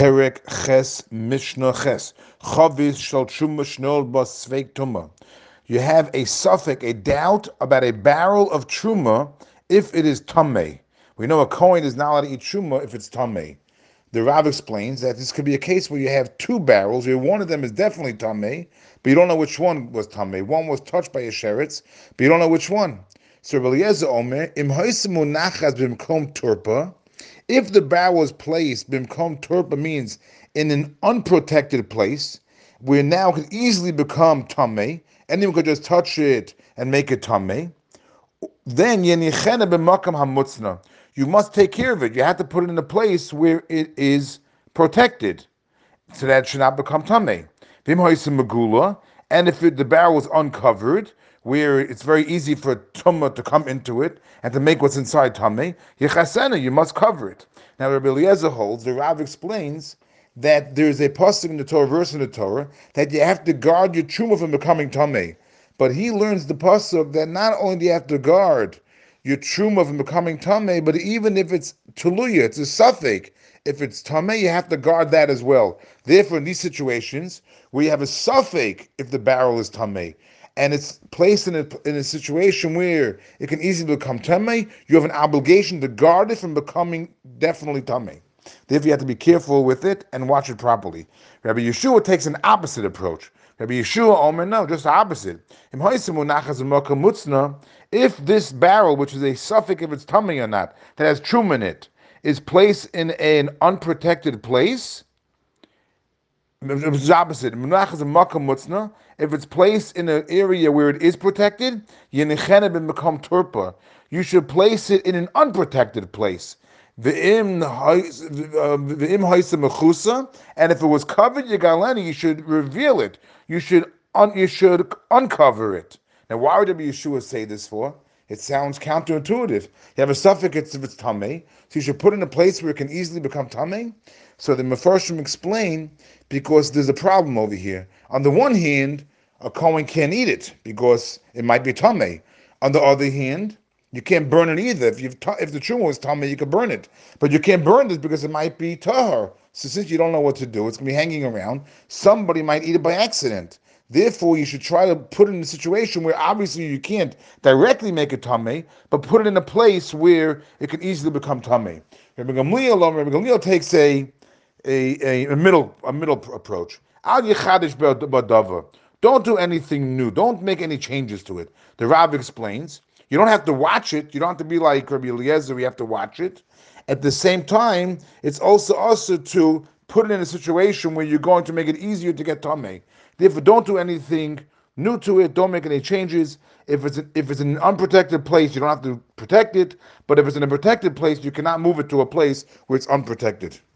Perek Ches Mishnah Ches. Chavis Shal Shnol. You have a safek, a doubt about a barrel of Truma if it is Tameh. We know a Kohen is not allowed to eat Truma if it's Tameh. The Rav explains that this could be a case where you have two barrels, where one of them is definitely Tameh, but you don't know which one was Tameh. One was touched by a sheretz, but you don't know which one. So Omer, Im Nachas Turpa, if the barrel was placed, turpa means in an unprotected place, where now could easily become tame, anyone could just touch it and make it tame. Then. You must take care of it. You have to put it in a place where it is protected, so that it should not become tame. And if it, the barrel was uncovered, where it's very easy for tumma to come into it and to make what's inside tameh, yichasena, you must cover it. Now, Rabbi Eliezer holds, the Rav explains that there's a pasuk in the Torah, verse in the Torah, that you have to guard your truma from becoming tameh. But he learns the pasuk that not only do you have to guard your truma from becoming tameh, but even if it's tuluya, it's a safek. If it's tameh, you have to guard that as well. Therefore, in these situations where you have a safek, if the barrel is tameh, and it's placed in a, in a situation where it can easily become tameh, you have an obligation to guard it from becoming definitely tummy. Therefore, you have to be careful with it and watch it properly. Rabbi Yehoshua takes an opposite approach. Rabbi Yehoshua Omer, no, just the opposite. If this barrel, which is a safek if it's tameh or not, that has truma in it, is placed in an unprotected place, it's opposite. If it's placed in an area where it is protected, you should place it in an unprotected place. V'im um, mechusa, and if it was covered, you should reveal it. You should un, you should uncover it. Now, why would Rabbi Yehoshua say this for? It sounds counterintuitive. You have a safek if it's tame, so you should put in a place where it can easily become tame. So the Mefarshim explain because there's a problem over here. On the one hand, a Kohen can't eat it because it might be tame. On the other hand, you can't burn it either. If you've if the truma was tame, you could burn it, but you can't burn this because it might be tahar. So since you don't know what to do, it's gonna be hanging around. Somebody might eat it by accident. Therefore, you should try to put it in a situation where obviously you can't directly make it tame, but put it in a place where it can easily become tame. Rabbi Gamliel, um, Rabbi Gamliel takes a a, a, middle a middle approach. Don't do anything new. Don't make any changes to it. The Rav explains. You don't have to watch it. You don't have to be like Rabbi Eliezer. You have to watch it. At the same time, it's also also to put it in a situation where you're going to make it easier to get tame. Therefore, don't do anything new to it. Don't make any changes. If it's if it's an unprotected place, you don't have to protect it. But if it's in a protected place, you cannot move it to a place where it's unprotected.